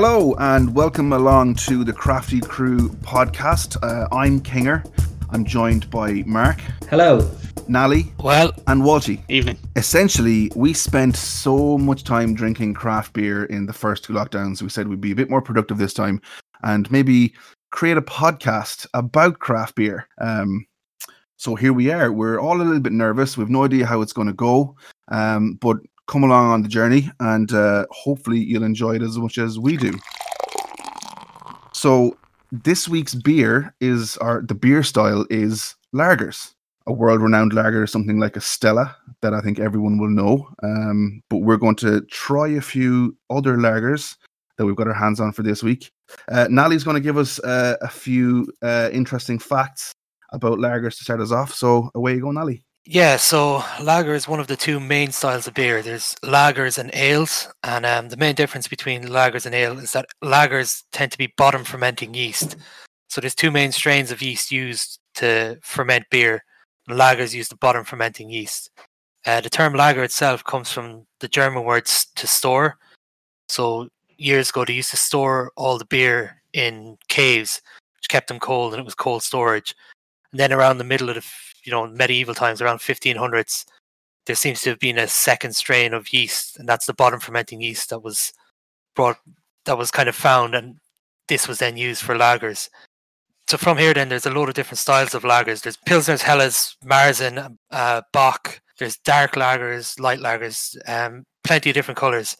Hello and welcome along to the Crafty Crew podcast. Uh, I'm Kinger. I'm joined by Mark, Hello. Nally, Well, and Walty. evening. Essentially, we spent so much time drinking craft beer in the first two lockdowns. We said we'd be a bit more productive this time and maybe create a podcast about craft beer. Um, so here we are. We're all a little bit nervous. We've no idea how it's going to go, um, but come along on the journey and uh, hopefully you'll enjoy it as much as we do. So this week's beer is, our the beer style is lagers a world renowned lager, is something like a Stella that I think everyone will know. Um, but we're going to try a few other lagers that we've got our hands on for this week. Uh, Nally's going to give us uh, a few uh, interesting facts about lagers to start us off. So away you go, Nally. Yeah, so lager is one of the two main styles of beer. There's lagers and ales, and um, the main difference between lagers and ale is that lagers tend to be bottom fermenting yeast. So there's two main strains of yeast used to ferment beer. Lagers use the bottom fermenting yeast. Uh, the term lager itself comes from the German words to store. So years ago, they used to store all the beer in caves, which kept them cold, and it was cold storage. And then around the middle of the you know medieval times, around 1500s, there seems to have been a second strain of yeast, and that's the bottom fermenting yeast that was brought that was kind of found, and this was then used for lagers. So from here, then there's a lot of different styles of lagers. There's pilsners, helles, marzen, uh, Bock. There's dark lagers, light lagers, um, plenty of different colors.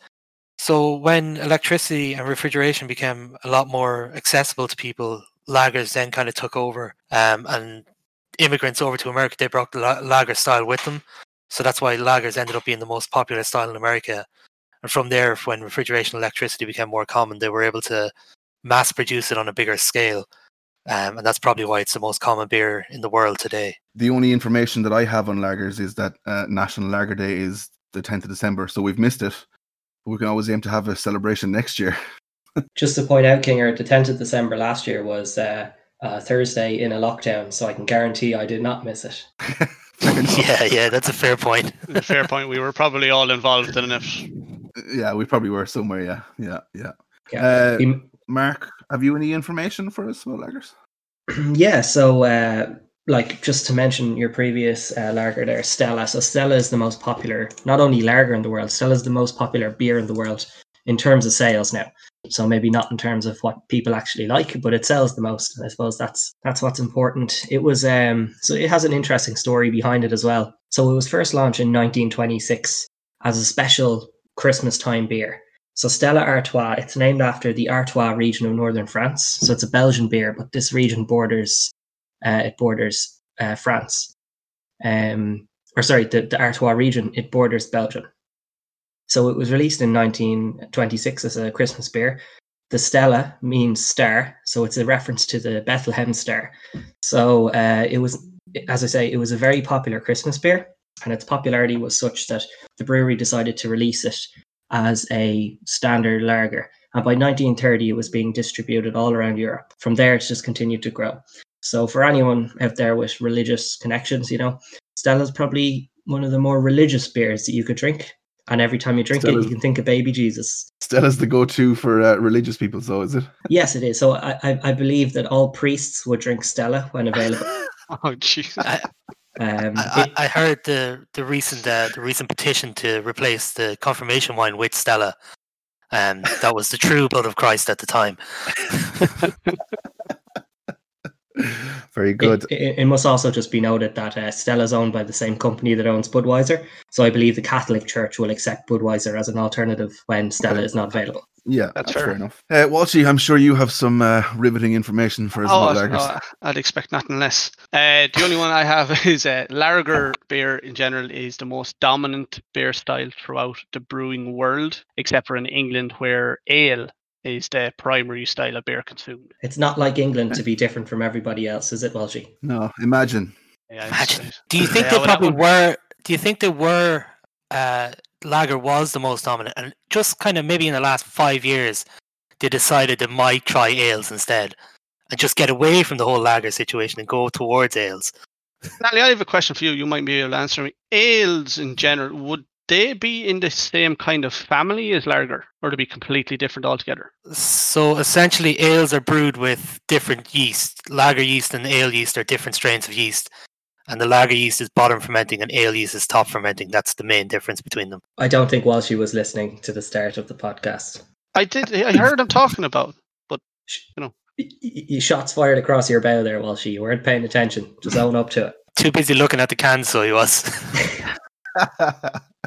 So when electricity and refrigeration became a lot more accessible to people, lagers then kind of took over, um, and immigrants over to America they brought the lager style with them. So that's why lagers ended up being the most popular style in America. And from there, when refrigeration and electricity became more common, they were able to mass produce it on a bigger scale. Um, and that's probably why it's the most common beer in the world today. The only information that I have on lagers is that uh, National Lager Day is the 10th of December. So we've missed it. We can always aim to have a celebration next year. Just to point out, Kinger, the 10th of December last year was uh, uh, Thursday in a lockdown, so I can guarantee I did not miss it. Yeah, yeah, that's a fair point. Fair point. We were probably all involved in it. yeah, we probably were somewhere. Yeah, yeah, yeah. Yeah. Uh, We- Mark, have you any information for us about lagers? yeah, so uh, like just to mention your previous uh, lager there, Stella. So Stella is the most popular, not only lager in the world, Stella is the most popular beer in the world in terms of sales now. So maybe not in terms of what people actually like, but it sells the most. I suppose that's that's what's important. It was um so it has an interesting story behind it as well. So it was first launched in 1926 as a special Christmas time beer. So Stella Artois, it's named after the Artois region of northern France. So it's a Belgian beer, but this region borders uh, it borders uh, France. Um, or sorry, the, the Artois region it borders Belgium. So it was released in 1926 as a Christmas beer. The Stella means star, so it's a reference to the Bethlehem star. So uh, it was, as I say, it was a very popular Christmas beer, and its popularity was such that the brewery decided to release it as a standard lager. And by 1930, it was being distributed all around Europe. From there, it's just continued to grow. So for anyone out there with religious connections, you know, Stella's probably one of the more religious beers that you could drink. And every time you drink it, you can think of baby Jesus. Stella's the go-to for uh, religious people, so is it? Yes, it is. So I, I, I believe that all priests would drink Stella when available. Oh, jeez. I, Um, I, it- I I heard the the recent uh, the recent petition to replace the confirmation wine with Stella. Um, that was the true blood of Christ at the time. Very good. It, it, it must also just be noted that uh, is owned by the same company that owns Budweiser. So I believe the Catholic Church will accept Budweiser as an alternative when Stella is not available. yeah, That's that's, fair. fair. enough. Uh, Walshy, I'm sure you have some uh, riveting information for us Oh, about lagers. oh, I'd expect nothing less. Uh, the only one I have is uh, lager beer in general is the most dominant beer style throughout the brewing world, except for in England where ale is the primary style of beer consumed. It's not like England to be different from everybody else, is it, Walshy? No, imagine. Yeah, Imagine. Do you think Yeah, they probably were? Do you think they were? Uh, lager was the most dominant, and just kind of maybe in the last five years, they decided they might try ales instead, and just get away from the whole lager situation and go towards ales. Natalie, I have a question for you. You might be able to answer me. Ales in general, would they be in the same kind of family as lager, or to be completely different altogether? So essentially, ales are brewed with different yeast. Lager yeast and ale yeast are different strains of yeast. And the lager yeast is bottom fermenting and ale yeast is top fermenting. That's the main difference between them. I don't think Walshy was listening to the start of the podcast. I did. I heard him talking about. Y- y- y- shots fired across your bow there, Walshy. You weren't paying attention. Just own up to it. Too busy looking at the can, so he was.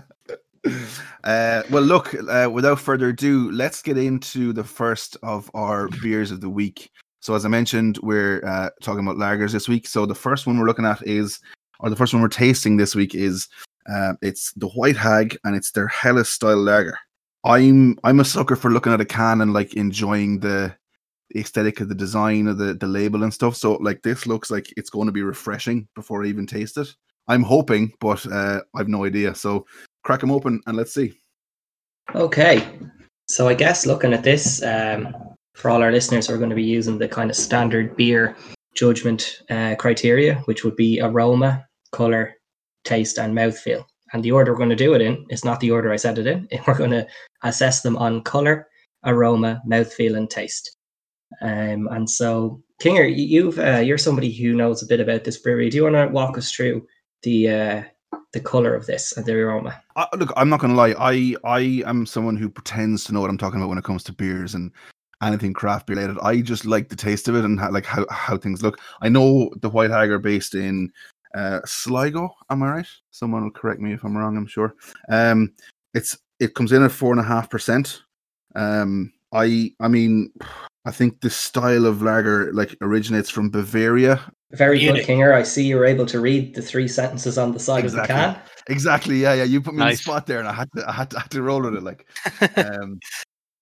uh, well, look, uh, without further ado, let's get into the first of our beers of the week. So, as I mentioned, we're uh, talking about lagers this week. So, the first one we're looking at is, or the first one we're tasting this week is, uh, it's the White Hag, and it's their Helles style lager. I'm I'm a sucker for looking at a can and like enjoying the the aesthetic of the design of the the label and stuff. So, like, this looks like it's going to be refreshing before I even taste it. I'm hoping, but uh, I've no idea. So, crack them open and let's see. Okay. So I guess looking at this, um, for all our listeners, we're going to be using the kind of standard beer judgment uh, criteria, which would be aroma, color, taste, and mouthfeel. And the order we're going to do it in is not the order I said it in. We're going to assess them on color, aroma, mouthfeel, and taste. Um, and so, Kinger, you've uh, you're somebody who knows a bit about this brewery. Do you want to walk us through the uh, the color of this and the aroma? Look, I'm not gonna lie. I I am someone who pretends to know what I'm talking about when it comes to beers and anything craft beer related. I just like the taste of it and how, like how how things look. I know the White Hag are based in uh, Sligo. Am I right? Someone will correct me if I'm wrong. I'm sure. Um, it's it comes in at four and a half percent. Um, I I mean, I think the style of lager like originates from Bavaria. Very good, Kinger. I see you were able to read the three sentences on the side Exactly. of the can. Exactly. Yeah, yeah. You put me on the spot there, and I had to I had to, I had to roll with it. Like, um,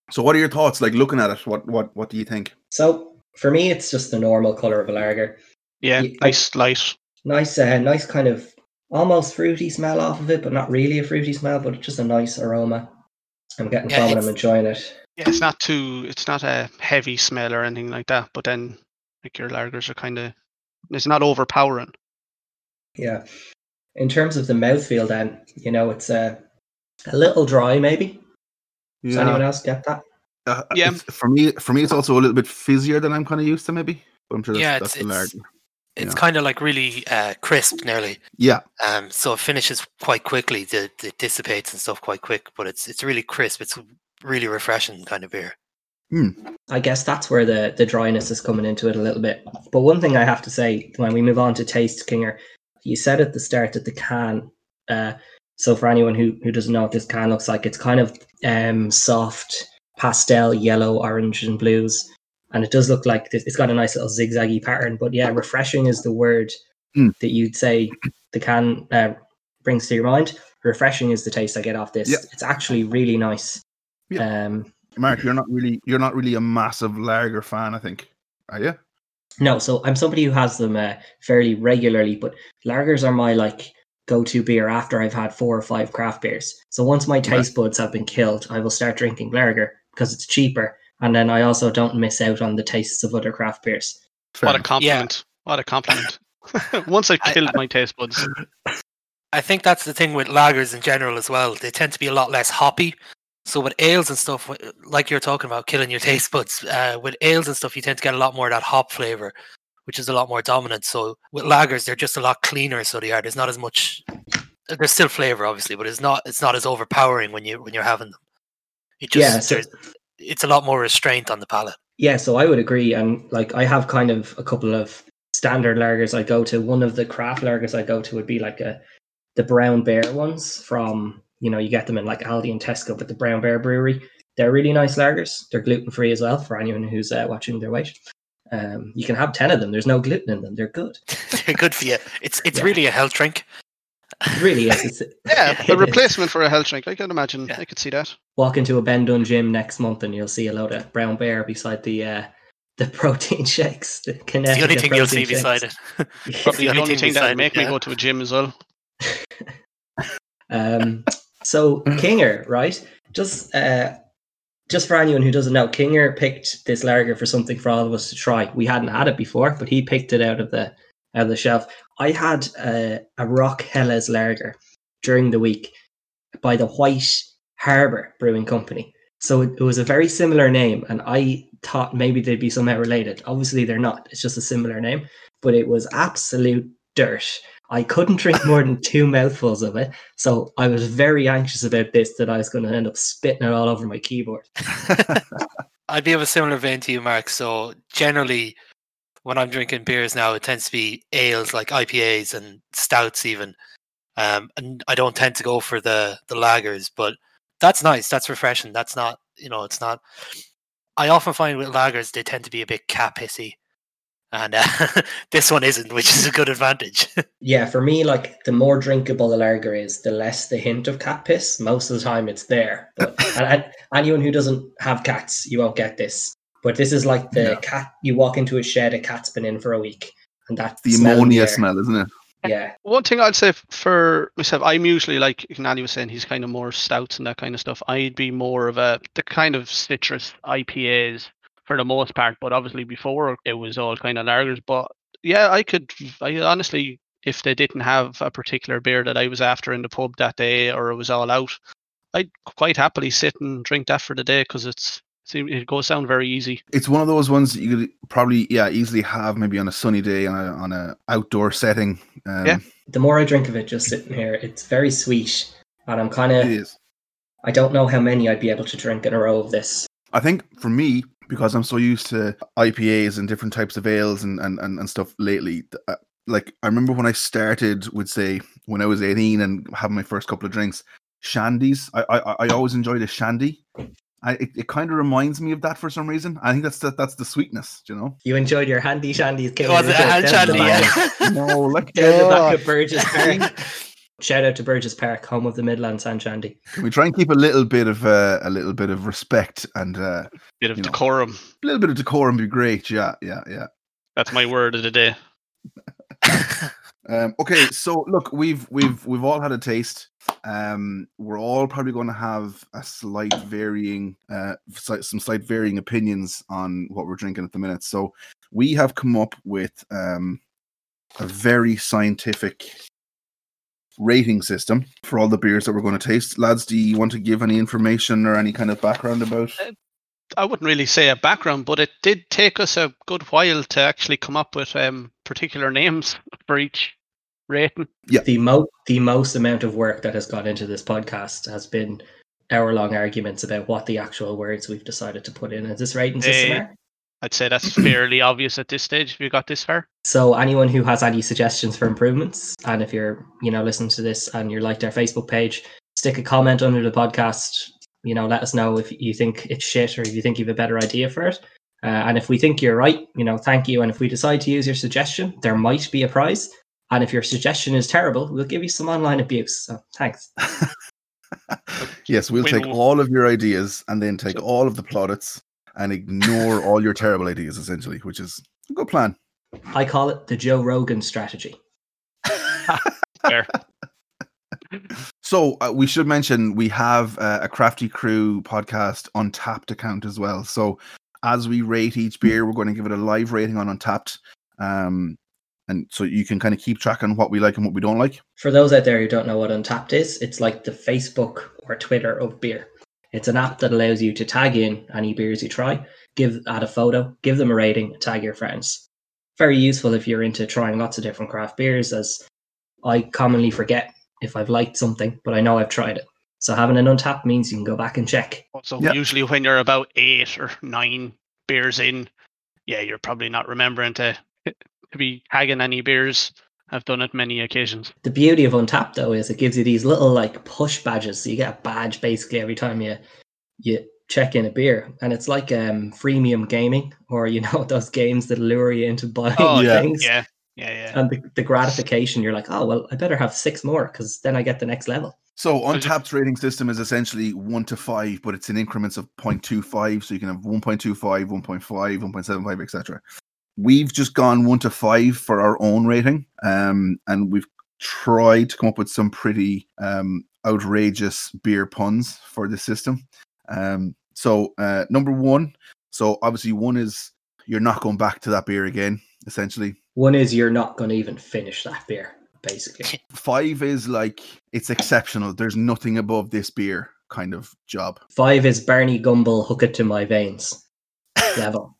so what are your thoughts? Like looking at it, what what what do you think? So for me, it's just the normal color of a lager. Yeah, Y- I- nice light. Nice, uh, nice kind of almost fruity smell off of it, but not really a fruity smell, but just a nice aroma. I'm getting Yeah, from it. it's- I'm enjoying it. Yeah, it's not too. It's not a heavy smell or anything like that. But then, like your lagers are kind of. It's not overpowering. Yeah. In terms of the mouthfeel, then you know it's uh, a little dry. Maybe. Does anyone else get that? Uh, Yeah. For me, for me, it's also a little bit fizzier than I'm kind of used to, maybe. But I'm sure that's, Yeah, that's it's- the it's- lager. it's Yeah. kind of like really uh, crisp, nearly. Yeah, Um, so it finishes quite quickly. The, it dissipates and stuff quite quick, but it's it's really crisp. It's really refreshing kind of beer. I guess that's where the the dryness is coming into it a little bit. But one thing I have to say when we move on to taste, Kinger, you said at the start that the can. Uh, so for anyone who who doesn't know what this can looks like, it's kind of um soft pastel yellow, orange, and blues, and it does look like th- it's got a nice little zigzaggy pattern. But yeah, refreshing is the word Mm. that you'd say the can uh, brings to your mind. Refreshing is the taste I get off this. Yeah. It's actually really nice. Yeah. Um, Mark, you're not really you're not really a massive lager fan, I think. Are you? No, so I'm somebody who has them uh, fairly regularly, but lagers are my like go-to beer after I've had four or five craft beers. So once my taste buds have been killed, I will start drinking lager because it's cheaper, and then I also don't miss out on the tastes of other craft beers. Fair what a enough. compliment! What a compliment! Once I've I- killed my taste buds. I think that's the thing with lagers in general as well. They tend to be a lot less hoppy. So with ales and stuff, like you're talking about killing your taste buds, uh, with ales and stuff, you tend to get a lot more of that hop flavor, which is a lot more dominant. So with lagers, they're just a lot cleaner. So they are. There's not as much. There's still flavor, obviously, but it's not. It's not as overpowering when you when you're having them. It just Yeah, so- it's a lot more restraint on the palate. Yeah, so I would agree, and like I have kind of a couple of standard lagers I go to. One of the craft lagers I go to would be like a the Brown Bear ones from you know you get them in like Aldi and Tesco, but the Brown Bear Brewery. They're really nice lagers. They're gluten free as well for anyone who's uh, watching their weight. Um, you can have ten of them. There's no gluten in them. They're good. they're good for you. It's it's Yeah. really a health drink. It really is. It's, Yeah, it a is. replacement for a health drink. I can imagine. Yeah. I could see that. Walk into a Ben Dunne gym next month and you'll see a load of Brown Bear beside the uh, the protein shakes. The, It's the only thing you'll see protein beside it. Probably the the only only thing thing that would make it, me go to a gym as well. Um, so Kinger, right? Just uh, just for anyone who doesn't know, Kinger picked this lager for something for all of us to try. We hadn't had it before, but he picked it out of the out of the shelf. I had a, a Rock Helles lager during the week. by the White Harbor Brewing Company. So it, it was a very similar name, and I thought maybe they'd be somehow related. Obviously, they're not. It's just a similar name, but it was absolute dirt. I couldn't drink more than two mouthfuls of it, so I was very anxious about this that I was going to end up spitting it all over my keyboard. I'd be of a similar vein to you, Mark. So generally, when I'm drinking beers now, it tends to be ales like IPAs and stouts, even. Um, and I don't tend to go for the the lagers, but that's nice. That's refreshing. That's not, you know, it's not. I often find with lagers they tend to be a bit cat pissy, and uh, this one isn't, which is a good advantage. Yeah, for me, like the more drinkable a lager is, the less the hint of cat piss. Most of the time, it's there. But and, and anyone who doesn't have cats, you won't get this. But this is like the Yeah. cat. You walk into a shed, a cat's been in for a week, and that's the ammonia smell, isn't it? Yeah, One thing I'd say for myself, I'm usually like Nally was saying, he's kind of more stouts and that kind of stuff. I'd be more of a the kind of citrus IPAs for the most part, but obviously before it was all kind of lagers. But yeah, I could, I honestly, if they didn't have a particular beer that I was after in the pub that day or it was all out, I'd quite happily sit and drink that for the day because it's it goes down very easy. It's one of those ones that you could probably yeah easily have maybe on a sunny day on a on a outdoor setting. Um, Yeah. the more I drink of it, just sitting here, it's very sweet, and I'm kind of. is. I don't know how many I'd be able to drink in a row of this. I think for me, because I'm so used to IPAs and different types of ales and and, and, and stuff lately, uh, like I remember when I started with say when I was 18 and having my first couple of drinks, shandies. I I, I always enjoyed a shandy. I, it, it kind of reminds me of that for some reason. I think that's the, that's the sweetness, you know. You enjoyed your handy shandies. it was a hand shandy, yeah. No, like Down the oh, back of Burgess Park. Shout out to Burgess Park, home of the Midland and Shandy. can we try and keep a little bit of uh, a little bit of respect and uh, Bit of You know. decorum. a little bit of decorum would be great. Yeah, yeah, yeah. That's my word of the day. Um, okay, so look, we've we've we've all had a taste. Um, we're all probably going to have a slight varying, uh, some slight varying opinions on what we're drinking at the minute. So we have come up with um, a very scientific rating system for all the beers that we're going to taste. Lads, do you want to give any information or any kind of background about? I wouldn't really say a background, but it did take us a good while to actually come up with um, particular names for each rating. Yeah. The mo the most amount of work that has gone into this podcast has been hour long arguments about what the actual words we've decided to put in as this rating system are. I'd say that's fairly obvious at this stage if you got this far. So anyone who has any suggestions for improvements, and if you're, you know, listening to this and you're liked our Facebook page, stick a comment under the podcast. You know, let us know if you think it's shit or if you think you have a better idea for it. Uh, and if we think you're right, you know, thank you. And if we decide to use your suggestion, there might be a prize. And if your suggestion is terrible, we'll give you some online abuse. So thanks. Yes, we'll take all of your ideas and then take all of the plaudits and ignore all your terrible ideas, essentially, which is a good plan. I call it the Joe Rogan strategy. Fair. So uh, we should mention we have uh, a Crafty Crew podcast Untappd account as well. So as we rate each beer, we're going to give it a live rating on Untappd, um, and so you can kind of keep track on what we like and what we don't like. For those out there who don't know what Untappd is, it's like the Facebook or Twitter of beer. It's an app that allows you to tag in any beers you try, give add a photo, give them a rating, tag your friends. Very useful if you're into trying lots of different craft beers, as I commonly forget if I've liked something, but I know I've tried it. So having an Untappd means you can go back and check. So Yeah. usually when you're about eight or nine beers in, yeah, you're probably not remembering to to be tagging any beers. I've done it many occasions. The beauty of Untappd though is it gives you these little like push badges. So you get a badge basically every time you you check in a beer, and it's like um freemium gaming or you know those games that lure you into buying Oh, yeah, things. Yeah, yeah, yeah. And the, the gratification, you're like, oh well, I better have six more because then I get the next level. So So Untappd's rating system is essentially one to five, but it's in increments of 0.25. So you can have 1.25, 1.5, 1.75, etc. We've just gone one to five for our own rating, um, and we've tried to come up with some pretty um, outrageous beer puns for the system. Um, so uh, number one, so obviously one is you're not going back to that beer again, essentially. One is you're not going to even finish that beer. basically. Five is like it's exceptional. There's nothing above this beer kind of job. Five is Barney Gumble, hook it to my veins level.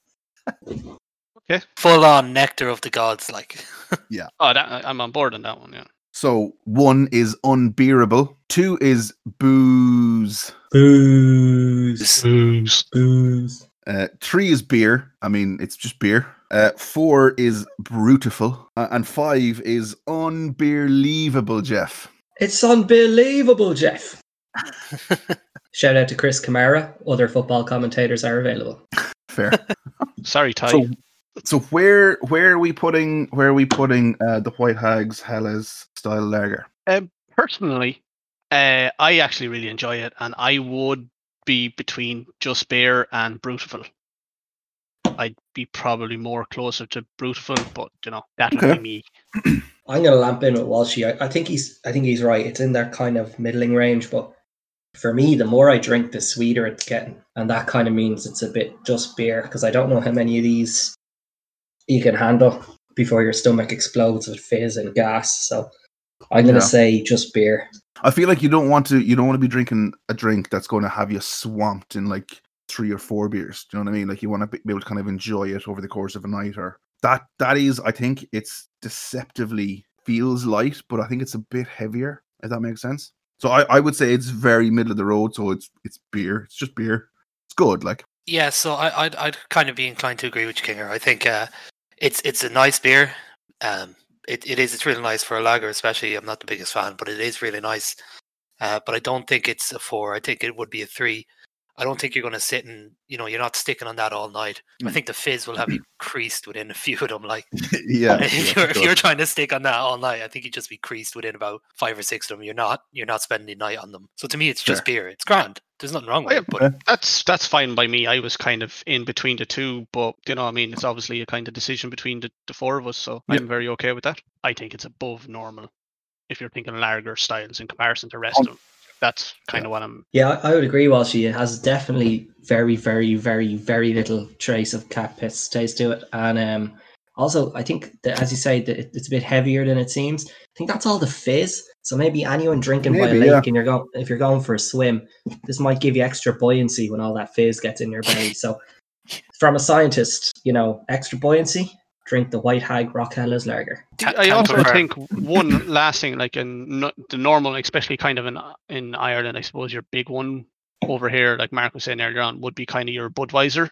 Full on nectar of the gods, like. Yeah. Oh, that, I- I'm on board on that one. Yeah. So one is unbearable. Two is booze. Booze. Booze. Booze. Uh, three is beer. I mean, it's just beer. Uh, four is brutiful, uh, and five is unbelievable. Jeff. It's unbelievable, Jeff. Shout out to Chris Kamara. Other football commentators are available. Fair. Sorry, Ty. so, so where where are we putting where are we putting uh, the White Hags Helles style lager? Um, personally, uh, I actually really enjoy it, and I would be between Just Beer and Brutiful. I'd be probably more closer to Brutiful, but you know that would Okay. be me. I'm gonna lamp in with Walshy. I, I think he's I think he's right. It's in that kind of middling range, but for me, the more I drink, the sweeter it's getting, and that kind of means it's a bit just beer because I don't know how many of these you can handle before your stomach explodes with fizz and gas. So I'm gonna Yeah. say just beer. I feel like you don't want to you don't want to be drinking a drink that's going to have you swamped in like three or four beers. Do you know what I mean? Like you want to be able to kind of enjoy it over the course of a night or that that is I think it's deceptively feels light, but I think it's a bit heavier, if that makes sense. So I, I would say it's very middle of the road, so it's it's beer. It's just beer. It's good, like Yeah, so I, I'd I'd kind of be inclined to agree with you, Kinger. I think uh, it's it's a nice beer. Um, it, it is it's really nice for a lager, especially. I'm not the biggest fan, but it is really nice. Uh, but I don't think it's a four. I think it would be a three. I don't think you're going to sit and you know you're not sticking on that all night. I Mm. think the fizz will have you creased within a few of them. Like yeah. if yeah, you're if you're trying to stick on that all night, I think you'd just be creased within about five or six of them. You're not you're not spending the night on them. So to me, it's just beer. It's grand. There's nothing wrong with yeah, it. But That's that's fine by me. I was kind of in between the two, but you know, I mean, it's obviously a kind of decision between the, the four of us, so Yeah. I'm very okay with that. I think it's above normal if you're thinking lager styles in comparison to the rest of them. That's kind of what I'm. Yeah, I I would agree, Walshy. It has definitely very, very, very, very little trace of cat piss taste to it. And um, also, I think that, as you say, that it's a bit heavier than it seems. I think that's all the fizz. So maybe anyone drinking by a Maybe, lake yeah. and you're going, if you're going for a swim, this might give you extra buoyancy when all that fizz gets in your belly. So, from a scientist, you know, extra buoyancy, drink the White Hag Rock Helles Lager. Ca- I also confirm. think one last thing, like in no- the normal, especially kind of in in Ireland, I suppose your big one over here, like Mark was saying earlier on, would be kind of your Budweiser.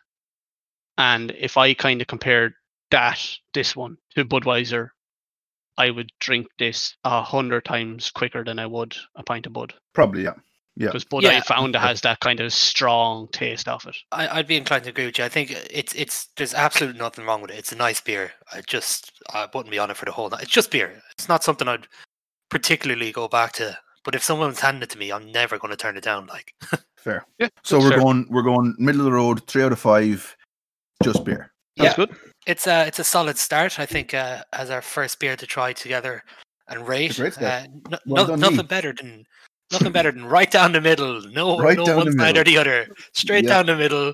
And if I kind of compared that this one to Budweiser, I would drink this a hundred times quicker than I would a pint of Bud Probably, yeah. Yeah. because Bud Yeah. I found has that kind of strong taste of it. I, I'd be inclined to agree with you. I think it's it's there's absolutely nothing wrong with it. It's a nice beer. I just I wouldn't be on it for the whole night. It's just beer. It's not something I'd particularly go back to. But if someone's handing it to me, I'm never going to turn it down. Like Fair. Yeah, So we're fair. going we're going middle of the road, three out of five, just beer. Sounds Yeah. good. it's a it's a solid start. I think uh, as our first beer to try together and rate. Uh, no, Well no- nothing me. better than nothing better than right down the middle. No, Right no one side or the other. Straight Yeah. down the middle.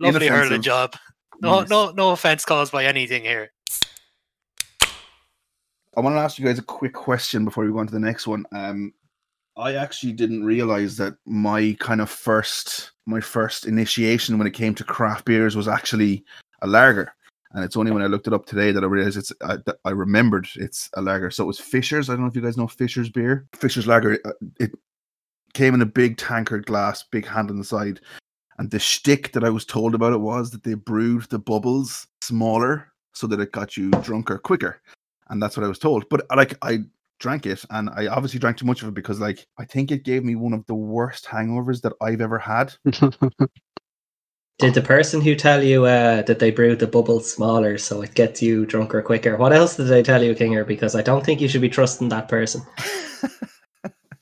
Lovely hurling job. No, Nice. no, no offense caused by anything here. I want to ask you guys a quick question before we go on to the next one. Um, I actually didn't realize that my kind of first my first initiation when it came to craft beers was actually a lager, and it's only when I looked it up today that I realized it's I, I remembered it's a lager. So it was Fisher's. I don't know if you guys know Fisher's beer. Fisher's lager. uh, It came in a big tankard glass, big hand on the side, and the shtick that I was told about it was that they brewed the bubbles smaller so that it got you drunker quicker and that's what I was told. But like I drank it, and I obviously drank too much of it because like I think it gave me one of the worst hangovers that I've ever had. Did the person who tell you uh, that they brewed the bubbles smaller so it gets you drunker quicker? What else did they tell you, Kinger? Because I don't think you should be trusting that person.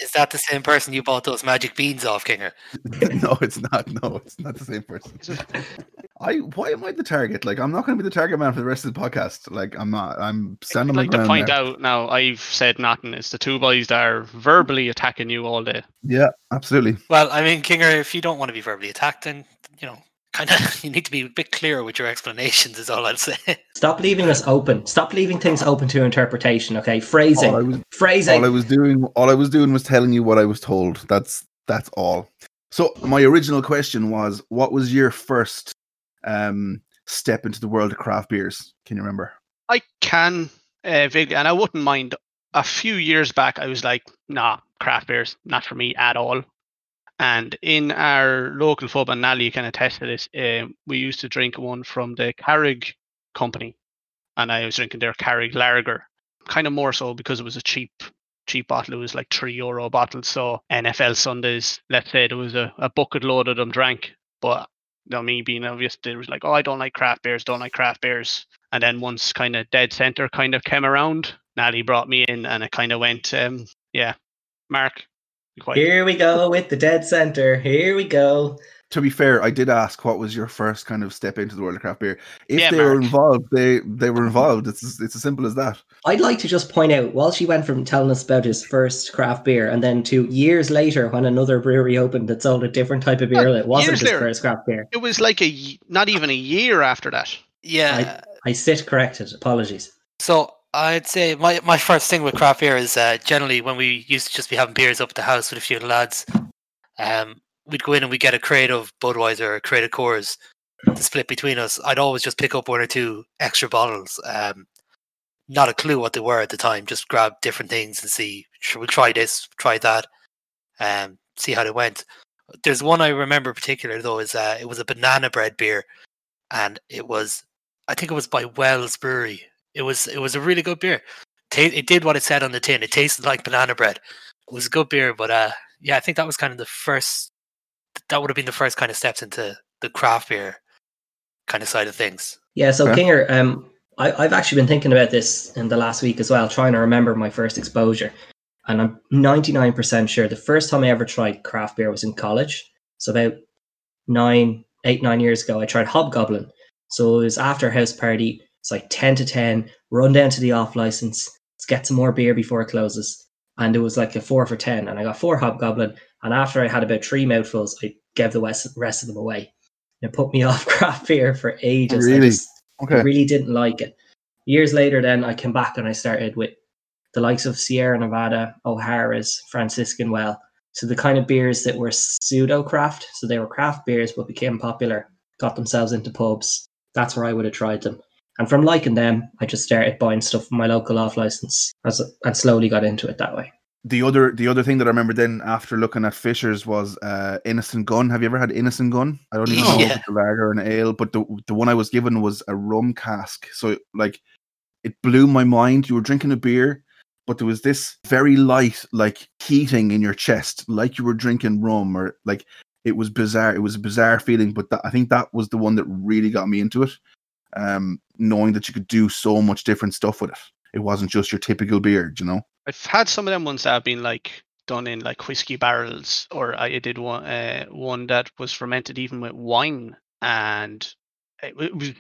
Is that the same person you bought those magic beans off, Kinger? no, it's not. No, it's not the same person. I why am I the target? Like I'm not going to be the target man for the rest of the podcast. Like I'm not. I'm I'd standing like to ground. point now. out now I've said nothing. It's the two boys that are verbally attacking you all day. Yeah, absolutely. Well, I mean, Kinger, if you don't want to be verbally attacked, then you know, kind of you need to be a bit clearer with your explanations. Is all I'd say. Stop leaving us open. Stop leaving things open to interpretation. Okay, phrasing, All I was phrasing. all I was doing all I was doing was telling you what I was told. That's that's all. So my original question was what was your first um step into the world of craft beers? Can you remember? I can uh, vaguely, and I wouldn't mind. A few years back, I was like, "Nah, craft beers, not for me at all." And in our local pub, and Nally can attest to this. We used to drink one from the Carrig company, and I was drinking their Carrig Lager, kind of more so because it was a cheap, cheap bottle. It was like three euro bottle. So NFL Sundays, let's say there was a, a bucket load of them drank, but you know, me being obvious, they was like, "Oh, I don't like craft beers, don't like craft beers." And then once kind of Dead Centre kind of came around, Nally brought me in, and it kind of went, um, yeah, Mark, quite Here we go with the Dead Centre. Here we go. To be fair, I did ask what was your first kind of step into the world of craft beer. If Yeah, they were involved, they they were involved. It's as- it's as simple as that. I'd like to just point out, Walshy went from telling us about his first craft beer, and then to years later, when another brewery opened that sold a different type of beer that wasn't years his later. first craft beer. It was like a not even a year after that. Yeah. I sit corrected. Apologies. So I'd say my, my first thing with craft beer is uh, generally when we used to just be having beers up at the house with a few lads, um, we'd go in and we'd get a crate of Budweiser or a crate of Coors to split between us. I'd always just pick up one or two extra bottles. Um, not a clue what they were at the time. Just grab different things and see. Sure, we'll try this, try that, um, see how they went. There's one I remember in particular though is uh, it was a banana bread beer, and it was I think it was by Wells Brewery. It was it was a really good beer. It did what it said on the tin. It tasted like banana bread. It was a good beer, but uh, yeah, I think that was kind of the first. That would have been the first kind of steps into the craft beer kind of side of things. Yeah, so Okay. Kinger, um, I, I've actually been thinking about this in the last week as well, trying to remember my first exposure. And I'm 99% sure the first time I ever tried craft beer was in college. So about nine, eight, nine years ago, I tried Hobgoblin. So it was after a house party. It's like 10 to 10, run down to the off license, let's get some more beer before it closes. And it was like a four for 10. And I got four Hobgoblin. And after I had about three mouthfuls, I gave the rest, of them away. And It put me off craft beer for ages. I Really? just- I Okay. really didn't like it. Years later, then I came back and I started with the likes of Sierra Nevada, O'Hara's, Franciscan Well. So the kind of beers that were pseudo craft. So they were craft beers but became popular, got themselves into pubs. That's where I would have tried them. And from liking them, I just started buying stuff from my local off license as, and slowly got into it that way. The other the other thing that I remember then after looking at Fisher's was uh Innis & Gunn. Have you ever had Innis & Gunn? I don't even know if Yeah. it's a lager or an ale, but the the one I was given was a rum cask. So like it blew my mind. You were drinking a beer, but there was this very light, like heating in your chest, like you were drinking rum, or like it was bizarre. It was a bizarre feeling, but that, I think that was the one that really got me into it. Um, knowing that you could do so much different stuff with it. It wasn't just your typical beer, you know. I've had some of them ones that have been like done in like whiskey barrels, or I did one uh, one that was fermented even with wine, and it, it was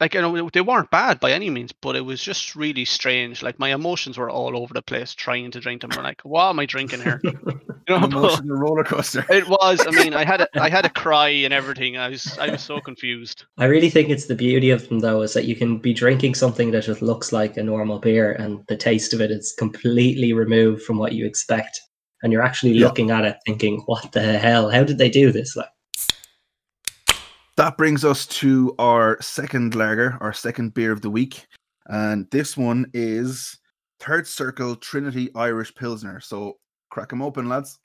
like you know they weren't bad by any means, but it was just really strange. Like my emotions were all over the place trying to drink them. I'm like, what am I drinking here? You know, An emotional roller coaster. it was. I mean, I had a, I had a cry and everything. I was I was so confused. I really think it's the beauty of them, though, is that you can be drinking something that just looks like a normal beer, and the taste of it is completely removed from what you expect, and you're actually Yeah. looking at it thinking, "What the hell? How did they do this?" Like, That brings us to our second lager, our second beer of the week. And this one is Third Circle Trinity Irish Pilsner. So crack them open, lads.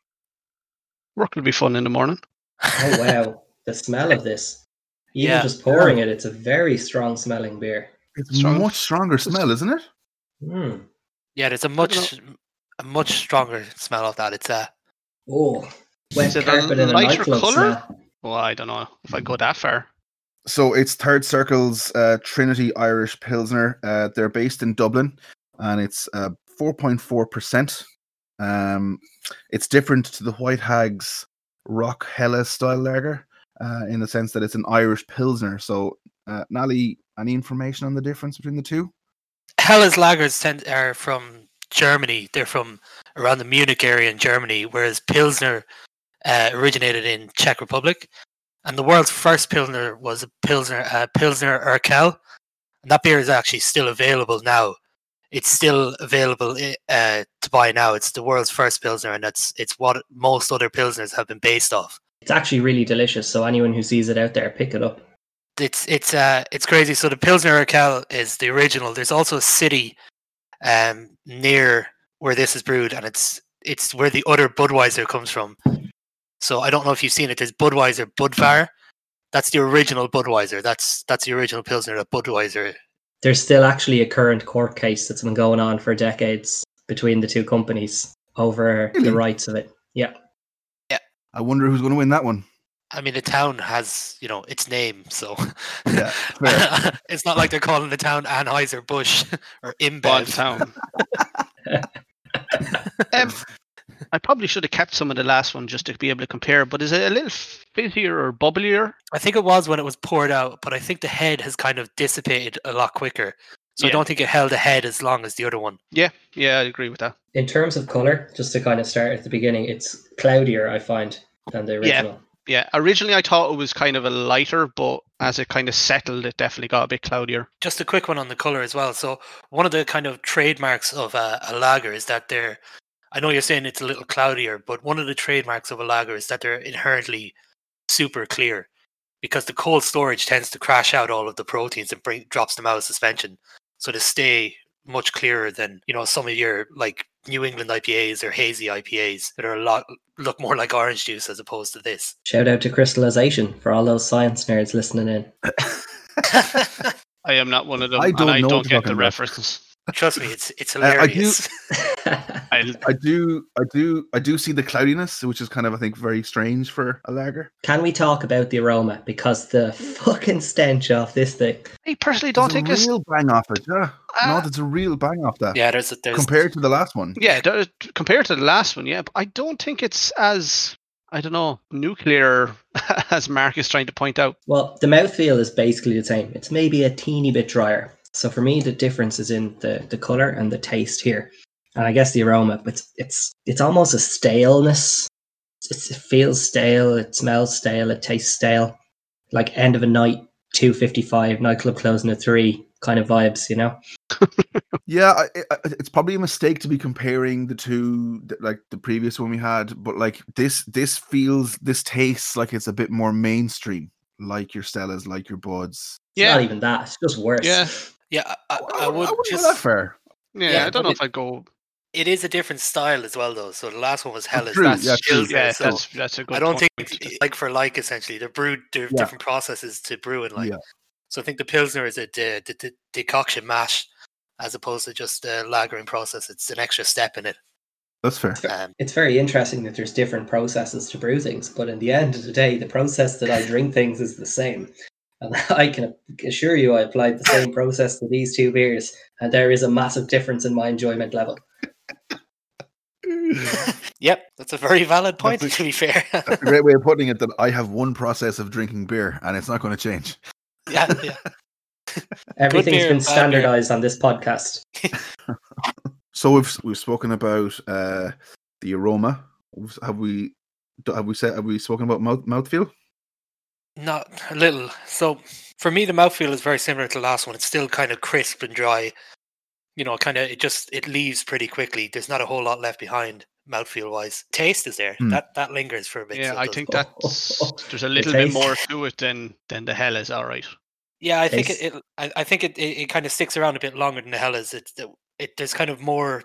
Work will be fun in the morning. oh wow, the smell of this! Even Yeah. just pouring it, it's a very strong smelling beer. It's Strong. much stronger smell, isn't it? Mm. Yeah, there's a much a much stronger smell of that. It's a. Oh, wet Is it a carpet in a lighter nightclub colour? smell. Well, I don't know if I go that far. So it's Third Circle's uh, Trinity Irish Pilsner. Uh, they're based in Dublin and it's uh, 4.4%. Um, it's different to the White Hag's Rock Hella style lager uh, in the sense that it's an Irish Pilsner. So, uh, Nally, any information on the difference between the two? Helles lagers tend are from Germany. They're from around the Munich area in Germany, whereas Pilsner uh, originated in Czech Republic. And the world's first Pilsner was a Pilsner, uh, Pilsner Urquell. And that beer is actually still available now. It's still available uh, to buy now. It's the world's first Pilsner, and that's it's what most other Pilsners have been based off. It's actually really delicious. So anyone who sees it out there, pick it up. it's it's uh it's crazy. So the Pilsner Urquell is the original. There's also a city um near where this is brewed, and it's it's where the other Budweiser comes from. So I don't know if you've seen it. There's Budweiser Budvar. That's the original Budweiser. That's that's the original Pilsner that Budweiser. There's still actually a current court case that's been going on for decades between the two companies over Really? the rights of it. Yeah. Yeah. I wonder who's going to win that one. I mean, the town has you know its name, so Yeah, it's not like they're calling the town Anheuser Busch or Bond InBev. Town. um, I probably should have kept some of the last one just to be able to compare, but is it a little fizzier or bubblier? I think it was when it was poured out, but I think the head has kind of dissipated a lot quicker. So I don't think it held a head as long as the other one. Yeah, yeah, I agree with that. In terms of color, just to kind of start at the beginning, it's cloudier, I find, than the Yeah. original. Yeah, originally I thought it was kind of a lighter, but as it kind of settled, it definitely got a bit cloudier. Just a quick one on the color as well. So one of the kind of trademarks of a, a lager is that they're. I know you're saying it's a little cloudier, but one of the trademarks of a lager is that they're inherently super clear, because the cold storage tends to crash out all of the proteins and bring drops them out of suspension, so they stay much clearer than you know some of your like New England IPAs or hazy IPAs that are a lot look more like orange juice as opposed to this. Shout out to crystallization for all those science nerds listening in. I am not one of them, I don't and I know what don't get the talking about. reference. Trust me, it's it's Uh, I do- hilarious. I'll, I do, I do, I do see the cloudiness, which is kind of, I think, very strange for a lager. Can we talk about the aroma? Because the fucking stench off this thing. I personally don't There's think a it's. real bang off it. Yeah, no, Uh, there's a real bang off that yeah, there's a, there's compared to the last one. Yeah, there- compared to the last one, yeah, but I don't think it's as I don't know nuclear as Mark is trying to point out. Well, the mouthfeel is basically the same. It's maybe a teeny bit drier. So for me, the difference is in the, the color and the taste here. And I guess the aroma, but it's it's, it's almost a staleness. It's, it feels stale. It smells stale. It tastes stale. Like end of a night, two fifty five, nightclub closing at three kind of vibes. You know. Yeah, I, I, it's probably a mistake to be comparing the two, like the previous one we had. But like this, this feels, this tastes like it's a bit more mainstream, like your Stellas, like your Buds. It's Yeah, not even that. It's just worse. yeah, yeah. I, I, I would wouldn't go just that fair. yeah. Yeah, I don't know but if I'd go. It is a different style as well though. So the last one was Helles. true, That's yeah, true. Pilsner, Yeah, so that's that's a good. I don't point. think it's like for like essentially they're brewed they're Yeah. different processes to brew in like. Yeah. So I think the Pilsner is a de- de- de- decoction mash as opposed to just a lagering process. It's an extra step in it. That's fair. Um, It's very interesting that there's different processes to brew things, but in the end of the day, the process that I drink things is the same. And I can assure you, I applied the same process to these two beers, and there is a massive difference in my enjoyment level. Yep, that's a very valid point. That's a- to be fair. That's a great way of putting it. That I have one process of drinking beer, and it's not going to change. yeah, yeah. Everything's beer, been bad beer. standardized on this podcast. So we've we've spoken about uh, the aroma. Have we? Have we said? Have we spoken about mouth mouthfeel? Not a little. So for me, the mouthfeel is very similar to the last one. It's still kind of crisp and dry. You know, kind of it just it leaves pretty quickly. There's not a whole lot left behind mouthfeel wise. Taste is there. Hmm. That that lingers for a bit. Yeah, so I think that's there's a little bit more to it than than the hell is. All right. Yeah, I think it. It I, I think it, it, it kind of sticks around a bit longer than the Helles. It's it, it. There's kind of more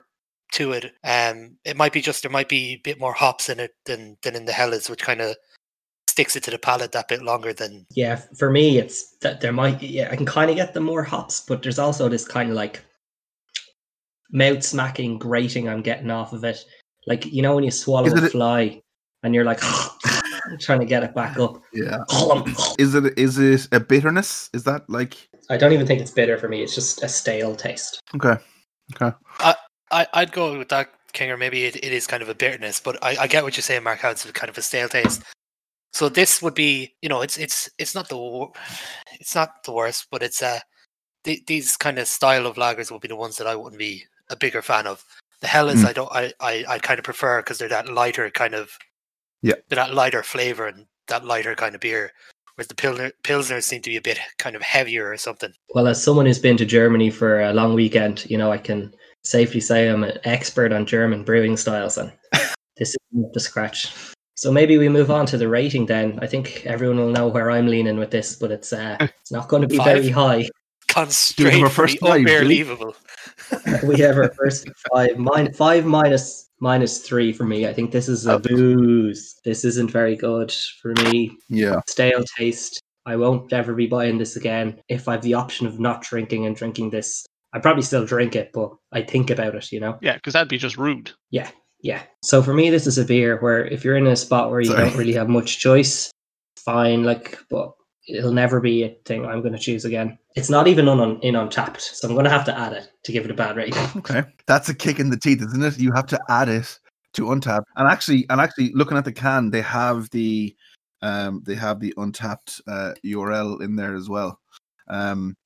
to it. Um, it might be just there might be a bit more hops in it than than in the hell is, which kind of sticks it to the palate that bit longer than. Yeah, for me, it's that there might. Yeah, I can kind of get the more hops, but there's also this kind of like mouth smacking grating I'm getting off of it. Like you know when you swallow Is a a- fly and you're like trying to get it back up. Yeah. Is it? Is it a bitterness? Is that like? I don't even think it's bitter for me. It's just a stale taste. Okay. Okay. I I'd go with that, Kinger. Maybe it, it is kind of a bitterness, but I, I get what you're saying, Mark. How it's kind of a stale taste. So this would be, you know, it's it's it's not the it's not the worst, but it's uh th- these kind of style of lagers would be the ones that I wouldn't be a bigger fan of. The Helles, Mm. I don't, I I, I kind of prefer because they're that lighter kind of, Yeah. they're that lighter flavor, and that lighter kind of beer, whereas the Pilsner, Pilsners seem to be a bit kind of heavier or something. Well, as someone who's been to Germany for a long weekend, you know, I can safely say I'm an expert on German brewing styles, and this is up to scratch. So maybe we move on to the rating then. I think everyone will know where I'm leaning with this, but it's uh, it's not going to be Five. very high. Gone straight first the five, unbelievable. We have our first five, min- five minus minus three for me. I think this is a Oh. booze. This isn't very good for me. Yeah. Stale taste. I won't ever be buying this again. If I have the option of not drinking and drinking this, I probably still drink it, but I think about it. You know. Yeah, because that'd be just rude. Yeah. Yeah. So for me, this is a beer where if you're in a spot where you Sorry. don't really have much choice, fine. Like, but it'll never be a thing I'm going to choose again. It's not even on, in Untappd, so I'm going to have to add it to give it a bad rating. Okay. That's a kick in the teeth, isn't it? You have to add it to Untappd. And actually, and actually, looking at the can, they have the um they have the Untappd uh, URL in there as well. Um,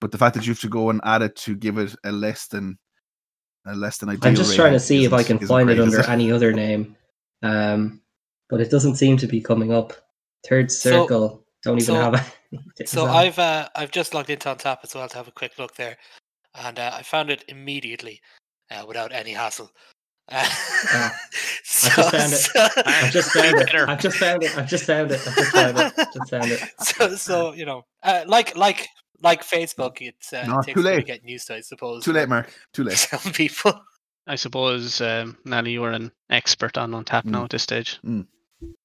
but the fact that you have to go and add it to give it a less than a less than ideal. I'm just trying to see if I can find great, it is under any other name, um, but it doesn't seem to be coming up. Third So- circle don't even so- have it. So I've uh, I've just logged into Untappd as well to have a quick look there, and uh, I found it immediately uh, without any hassle. Uh, Ah, so, just found it. so- I've just found it. Better. I've just found it. I've just found it. I've just found it. Just found it. so, so you know, uh, like like like Facebook, it's uh, No, it takes too a bit of late. getting used to, I suppose. Too late, Mark. Too late. Some people. I suppose, um, Nelly, you are an expert on Untappd now Mm. at this stage. Mm.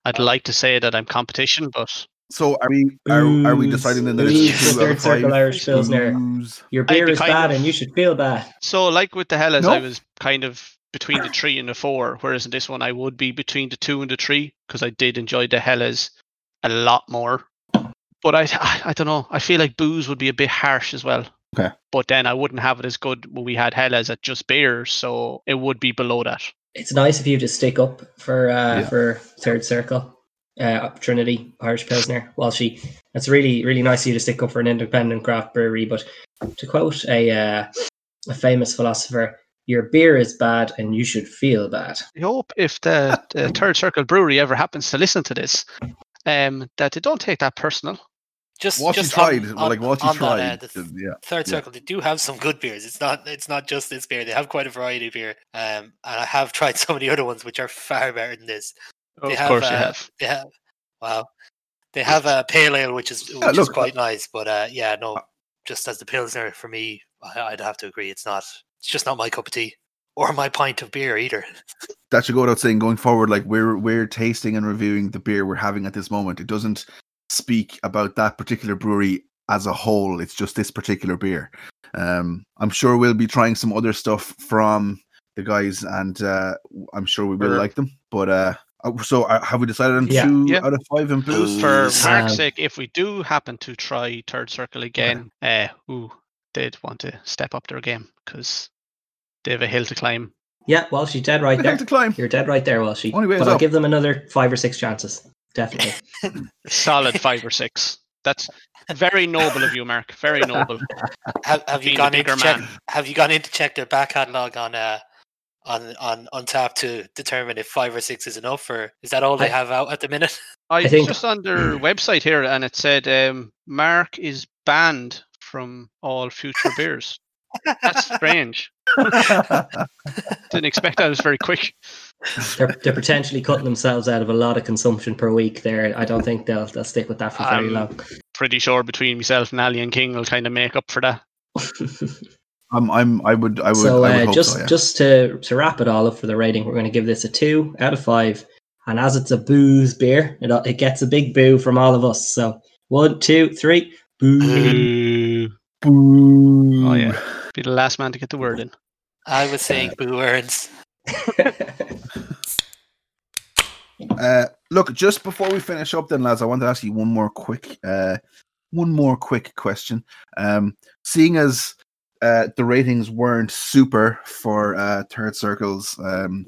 I'd like to say that I'm competition, but So are we are, are we deciding then that it's the two out third of circle? Irish Pilsner. Booze. Your beer is bad, of- and you should feel bad. so like with the Helles, I was kind of between the three and the four, whereas in this one I would be between the two and the three because I did enjoy the Helles a lot more. But I, I don't know. I feel like booze would be a bit harsh as well. Okay. But then I wouldn't have it as good when we had Helles at just beers, so it would be below that. It's nice of you to stick up for uh, Yeah. for third circle. Uh, Trinity Irish Pilsner. Well, she that's really really nice of you to stick up for an independent craft brewery. But to quote a uh, a famous philosopher, "Your beer is bad, and you should feel bad." I hope if the, the Third Circle Brewery ever happens to listen to this, um, that they don't take that personal. Just What you just tried, on, well, on- like what you on that, uh, the uh, yeah. third yeah. circle they do have some good beers it's not it's not just this beer they have quite a variety of beer um and i have tried some of the other ones which are far better than this Of They have, course, you uh, have. they have wow. They have a pale ale which is which Yeah, is look, quite nice but uh yeah no uh, just as the pilsner for me I, i'd have to agree it's not it's just not my cup of tea or my pint of beer either. That should go without saying going forward like we're we're tasting and reviewing the beer we're having at this moment. It doesn't speak about that particular brewery as a whole. It's just this particular beer. Um i'm sure we'll be trying some other stuff from the guys and uh i'm sure we will Sure. like them but uh uh, so uh, have we decided on Yeah. two Yeah. out of five in booze For Booze. Mark's sake, if we do happen to try Third Circle again, uh, ooh, they'd want to step up their game because they have a hill to climb. Yeah, well, she's dead right They there. have to climb You're dead right there, Walshy. Only way But I'll up. give them another five or six chances. Definitely. Solid five or six. That's very noble of you, Mark. Very noble. have, have you gone in to check have you gone in to check their back catalog on uh on on Untappd to determine if five or six is enough or is that all they have out at the minute I, was think- just on their website here, and it said um, Mark is banned from all future beers. That's strange. Didn't expect that. It was very quick. they're, they're potentially cutting themselves out of a lot of consumption per week there. I don't think they'll they'll stick with that for very Um, long. Pretty sure between myself and Ali and King will kind of make up for that. i'm i'm i would i would, so I would uh, hope just so, yeah. just to to wrap it all up for the rating, we're going to give this a two out of five. And as it's a booze beer, it it gets a big boo from all of us. So one, two, three, boo. boo. Oh yeah, be the last man to get the word in. i was saying boo words. Uh, look, just before we finish up, then, lads, I want to ask you one more quick, uh, one more quick question. Um, seeing as uh, the ratings weren't super for uh, Third Circle's um,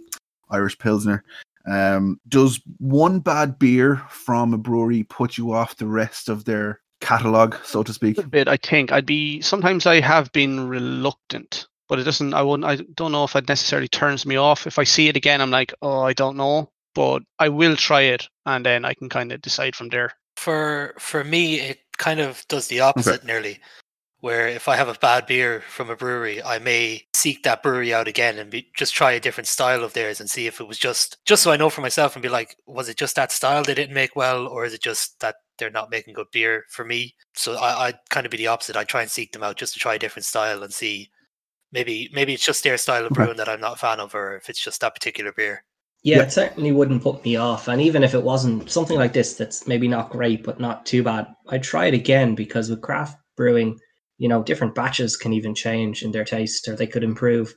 Irish Pilsner, um, does one bad beer from a brewery put you off the rest of their catalog, so to speak? A bit, I think. I'd be sometimes I have been reluctant, but it doesn't. I wouldn't. I don't know if it necessarily turns me off. If I see it again, I'm like, oh, I don't know. but I will try it, and then I can kind of decide from there. For for me, it kind of does the opposite nearly. Where if I have a bad beer from a brewery, I may seek that brewery out again and be, just try a different style of theirs and see if it was just just so I know for myself and be like, was it just that style they didn't make well, or is it just that they're not making good beer for me? So I, I'd kind of be the opposite. I try and seek them out just to try a different style and see maybe maybe it's just their style of brewing that I'm not a fan of, or if it's just that particular beer. Yeah, Yeah. it certainly wouldn't put me off. And even if it wasn't something like this that's maybe not great, but not too bad, I'd try it again because with craft brewing, you know, different batches can even change in their taste or they could improve.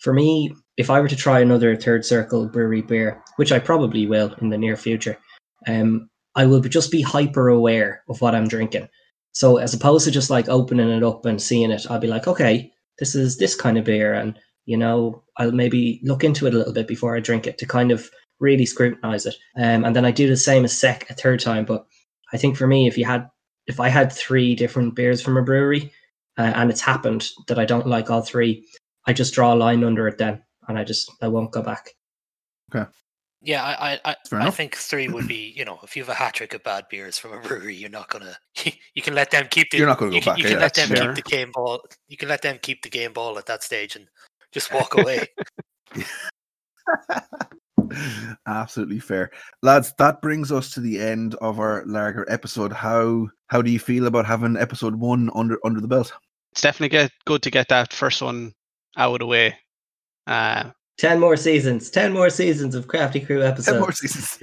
For me, if I were to try another third circle brewery beer, which I probably will in the near future, um, I will just be hyper aware of what I'm drinking. So as opposed to just like opening it up and seeing it, I'll be like, okay, this is this kind of beer, and you know, I'll maybe look into it a little bit before I drink it to kind of really scrutinize it. Um, and then I do the same a sec a third time. But I think for me, if you had, if I had three different beers from a brewery, uh, and it's happened that I don't like all three, I just draw a line under it then, and I just I won't go back. Okay. Yeah, I I, I, I think three would be you know if you have a hat trick of bad beers from a brewery, you're not gonna you can let them keep the You're not gonna go you can, back, You yeah, can let them fair. keep the game ball. You can let them keep the game ball at that stage and just walk away. Absolutely fair, lads. That brings us to the end of our Lager episode. How how do you feel about having episode one under under the belt? It's definitely get, good to get that first one out of the way. Uh, Ten more seasons, ten more seasons of Crafty Crew Ten episodes. more seasons.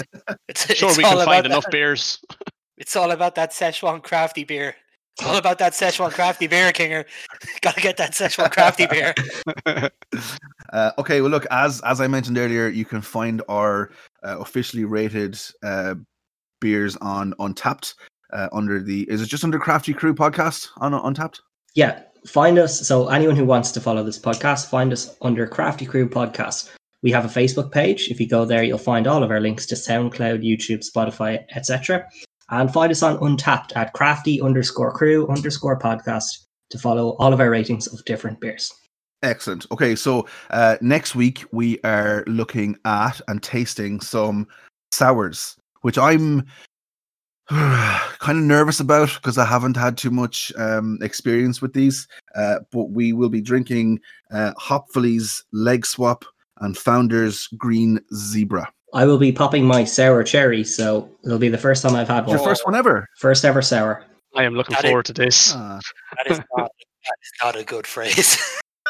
It's, sure, it's we all can about find that- enough beers. It's all about that Szechuan crafty beer. It's all about that Szechuan crafty beer, Kinger. Got to get that Szechuan crafty beer. Uh, okay, well, look, as as I mentioned earlier, you can find our uh, officially rated uh, beers on Untappd uh, under the. Is it just under Crafty Crew podcast on Untappd? Yeah, find us. So anyone who wants to follow this podcast, find us under Crafty Crew Podcast. We have a Facebook page. If you go there, you'll find all of our links to SoundCloud, YouTube, Spotify, etc. And find us on Untappd at crafty underscore crew underscore podcast to follow all of our ratings of different beers. Excellent. Okay, so uh, next week we are looking at and tasting some sours, which I'm kind of nervous about because I haven't had too much um, experience with these. Uh, but we will be drinking uh, Hopfully's Leg Swap and Founder's Green Zebra. I will be popping my sour cherry, so it'll be the first time I've had Your one. first one ever. First ever sour. I am looking That is- forward to this. Ah. That is not, that is not a good phrase.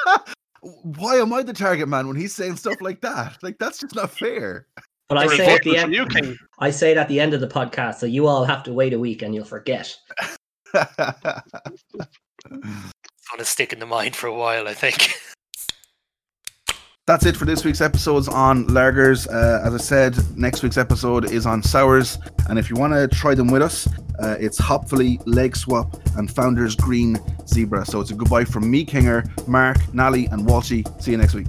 Why am I the target man when he's saying stuff like that? Like that's just not fair. But I You're say at the end, you, I say it at the end of the podcast, so you all have to wait a week and you'll forget. It's going to stick in the mind for a while, I think. That's it for this week's episodes on lagers. Uh, as I said, next week's episode is on sours, and if you want to try them with us, uh, it's Hopfully Leg Swap and Founder's Green Zebra. So it's a goodbye from me, Kinger, Mark, Nally, and Walshy. See you next week.